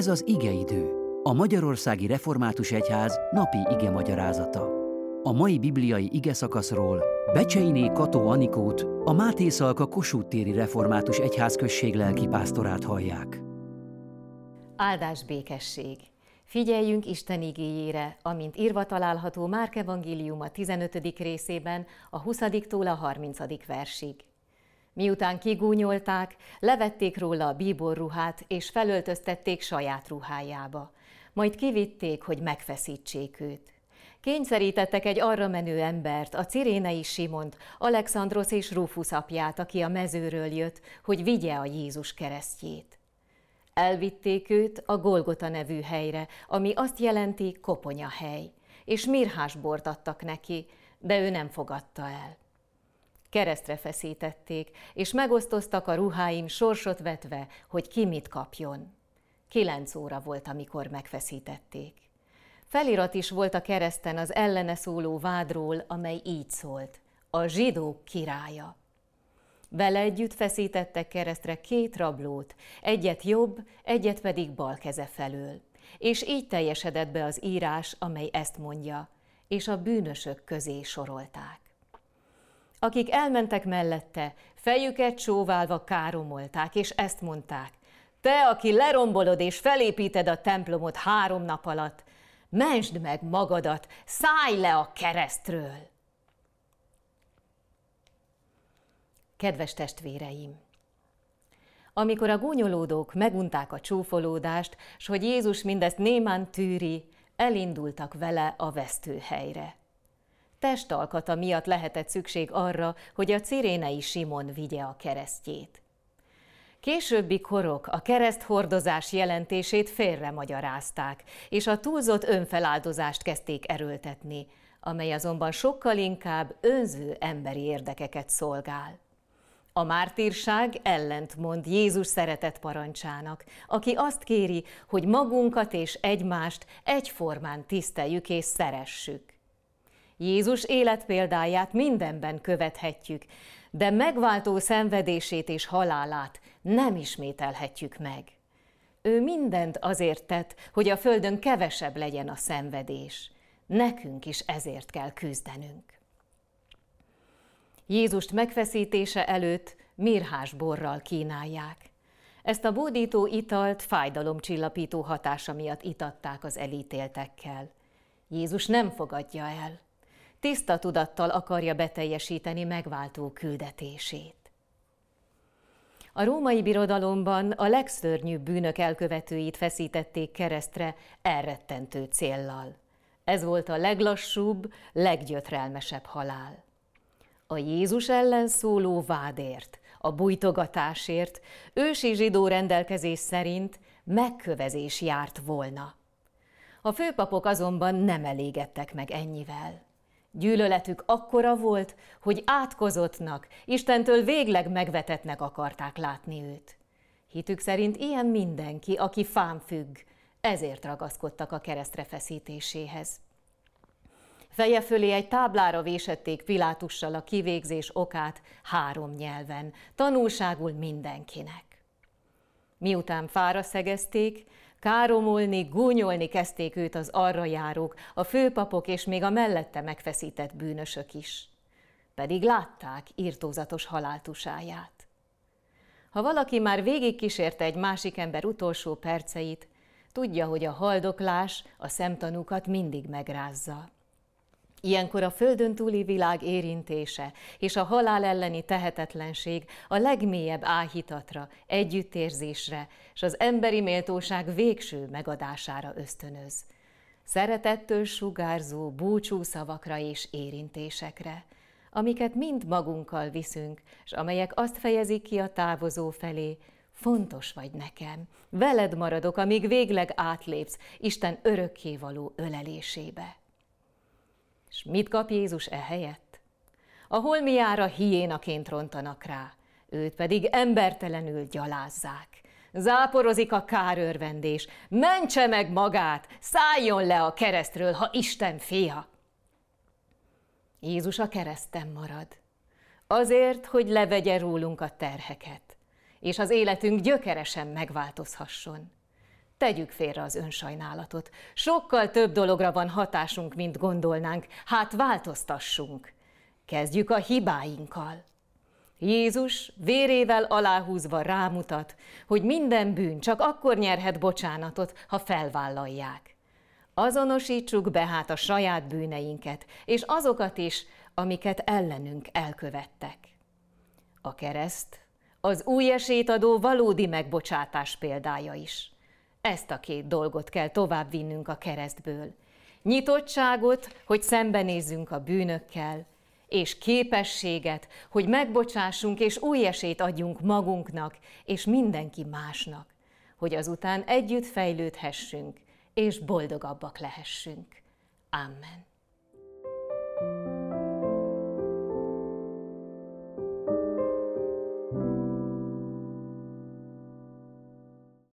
Ez az igeidő, a Magyarországi Református Egyház napi ige magyarázata. A mai bibliai ige szakaszról Becseiné Kató Anikót, a Máté Szalka Kossuth téri Református Egyházközség lelkipásztorát hallják. Áldás békesség! Figyeljünk Isten igéjére, amint írva található Márk Evangélium a 15. részében, a 20-tól a 30. versig. Miután kigúnyolták, levették róla a bíborruhát, és felöltöztették saját ruhájába. Majd kivitték, hogy megfeszítsék őt. Kényszerítettek egy arra menő embert, a cirénei Simont, Alexandros és Rufus apját, aki a mezőről jött, hogy vigye a Jézus keresztjét. Elvitték őt a Golgota nevű helyre, ami azt jelenti koponya hely, és mirhás bort adtak neki, de ő nem fogadta el. Keresztre feszítették, és megosztoztak a ruháim sorsot vetve, hogy ki mit kapjon. Kilenc óra volt, amikor megfeszítették. Felirat is volt a kereszten az ellene szóló vádról, amely így szólt. A zsidók királya. Vele együtt feszítettek keresztre két rablót, egyet jobb, egyet pedig bal keze felől. És így teljesedett be az írás, amely ezt mondja, és a bűnösök közé sorolták. Akik elmentek mellette, fejüket csóválva káromolták, és ezt mondták, te, aki lerombolod és felépíted a templomot három nap alatt, mensd meg magadat, szállj le a keresztről! Kedves testvéreim! Amikor a gúnyolódók megunták a csúfolódást, s hogy Jézus mindezt némán tűri, elindultak vele a vesztőhelyre. Testalkata miatt lehetett szükség arra, hogy a cirénei Simon vigye a keresztjét. Későbbi korok a kereszthordozás jelentését félre magyarázták, és a túlzott önfeláldozást kezdték erőltetni, amely azonban sokkal inkább önző emberi érdekeket szolgál. A mártírság ellentmond Jézus szeretett parancsának, aki azt kéri, hogy magunkat és egymást egyformán tiszteljük és szeressük. Jézus életpéldáját mindenben követhetjük, de megváltó szenvedését és halálát nem ismételhetjük meg. Ő mindent azért tett, hogy a földön kevesebb legyen a szenvedés. Nekünk is ezért kell küzdenünk. Jézust megfeszítése előtt mirhás borral kínálják. Ezt a bódító italt fájdalomcsillapító hatása miatt itatták az elítéltekkel. Jézus nem fogadja el. Tiszta tudattal akarja beteljesíteni megváltó küldetését. A római birodalomban a legszörnyűbb bűnök elkövetőit feszítették keresztre elrettentő céllal. Ez volt a leglassúbb, leggyötrelmesebb halál a Jézus ellen szóló vádért, a bújtogatásért ősi zsidó rendelkezés szerint megkövezés járt volna. A főpapok azonban nem elégedtek meg ennyivel. Gyűlöletük akkora volt, hogy átkozottnak, Istentől végleg megvetetnek akarták látni őt. Hitük szerint ilyen mindenki, aki fám függ, ezért ragaszkodtak a keresztre feszítéséhez. Feje fölé egy táblára vésették Pilátussal a kivégzés okát három nyelven, tanulságul mindenkinek. Miután fára szegezték, káromolni, gúnyolni kezdték őt az arra járók, a főpapok és még a mellette megfeszített bűnösök is. Pedig látták írtózatos haláltusáját. Ha valaki már végigkísérte egy másik ember utolsó perceit, tudja, hogy a haldoklás a szemtanúkat mindig megrázza. Ilyenkor a földön túli világ érintése és a halál elleni tehetetlenség a legmélyebb áhítatra, együttérzésre és az emberi méltóság végső megadására ösztönöz. Szeretettől sugárzó búcsú szavakra és érintésekre, amiket mind magunkkal viszünk, és amelyek azt fejezik ki a távozó felé, fontos vagy nekem, veled maradok, amíg végleg átlépsz Isten örökkévaló ölelésébe. És mit kap Jézus ehelyett? A holmiára hiénaként rontanak rá, őt pedig embertelenül gyalázzák. Záporozik a kárörvendés, mentse meg magát, szálljon le a keresztről, ha Isten fia. Jézus a kereszten marad. Azért, hogy levegye rólunk a terheket, és az életünk gyökeresen megváltozhasson. Tegyük félre az önsajnálatot. Sokkal több dologra van hatásunk, mint gondolnánk, hát változtassunk. Kezdjük a hibáinkkal. Jézus vérével aláhúzva rámutat, hogy minden bűn csak akkor nyerhet bocsánatot, ha felvállalják. Azonosítsuk be hát a saját bűneinket, és azokat is, amiket ellenünk elkövettek. A kereszt az új esélyt adó valódi megbocsátás példája is. Ezt a két dolgot kell tovább vinnünk a keresztből. Nyitottságot, hogy szembenézzünk a bűnökkel, és képességet, hogy megbocsássunk és új esélyt adjunk magunknak és mindenki másnak, hogy azután együtt fejlődhessünk és boldogabbak lehessünk. Amen.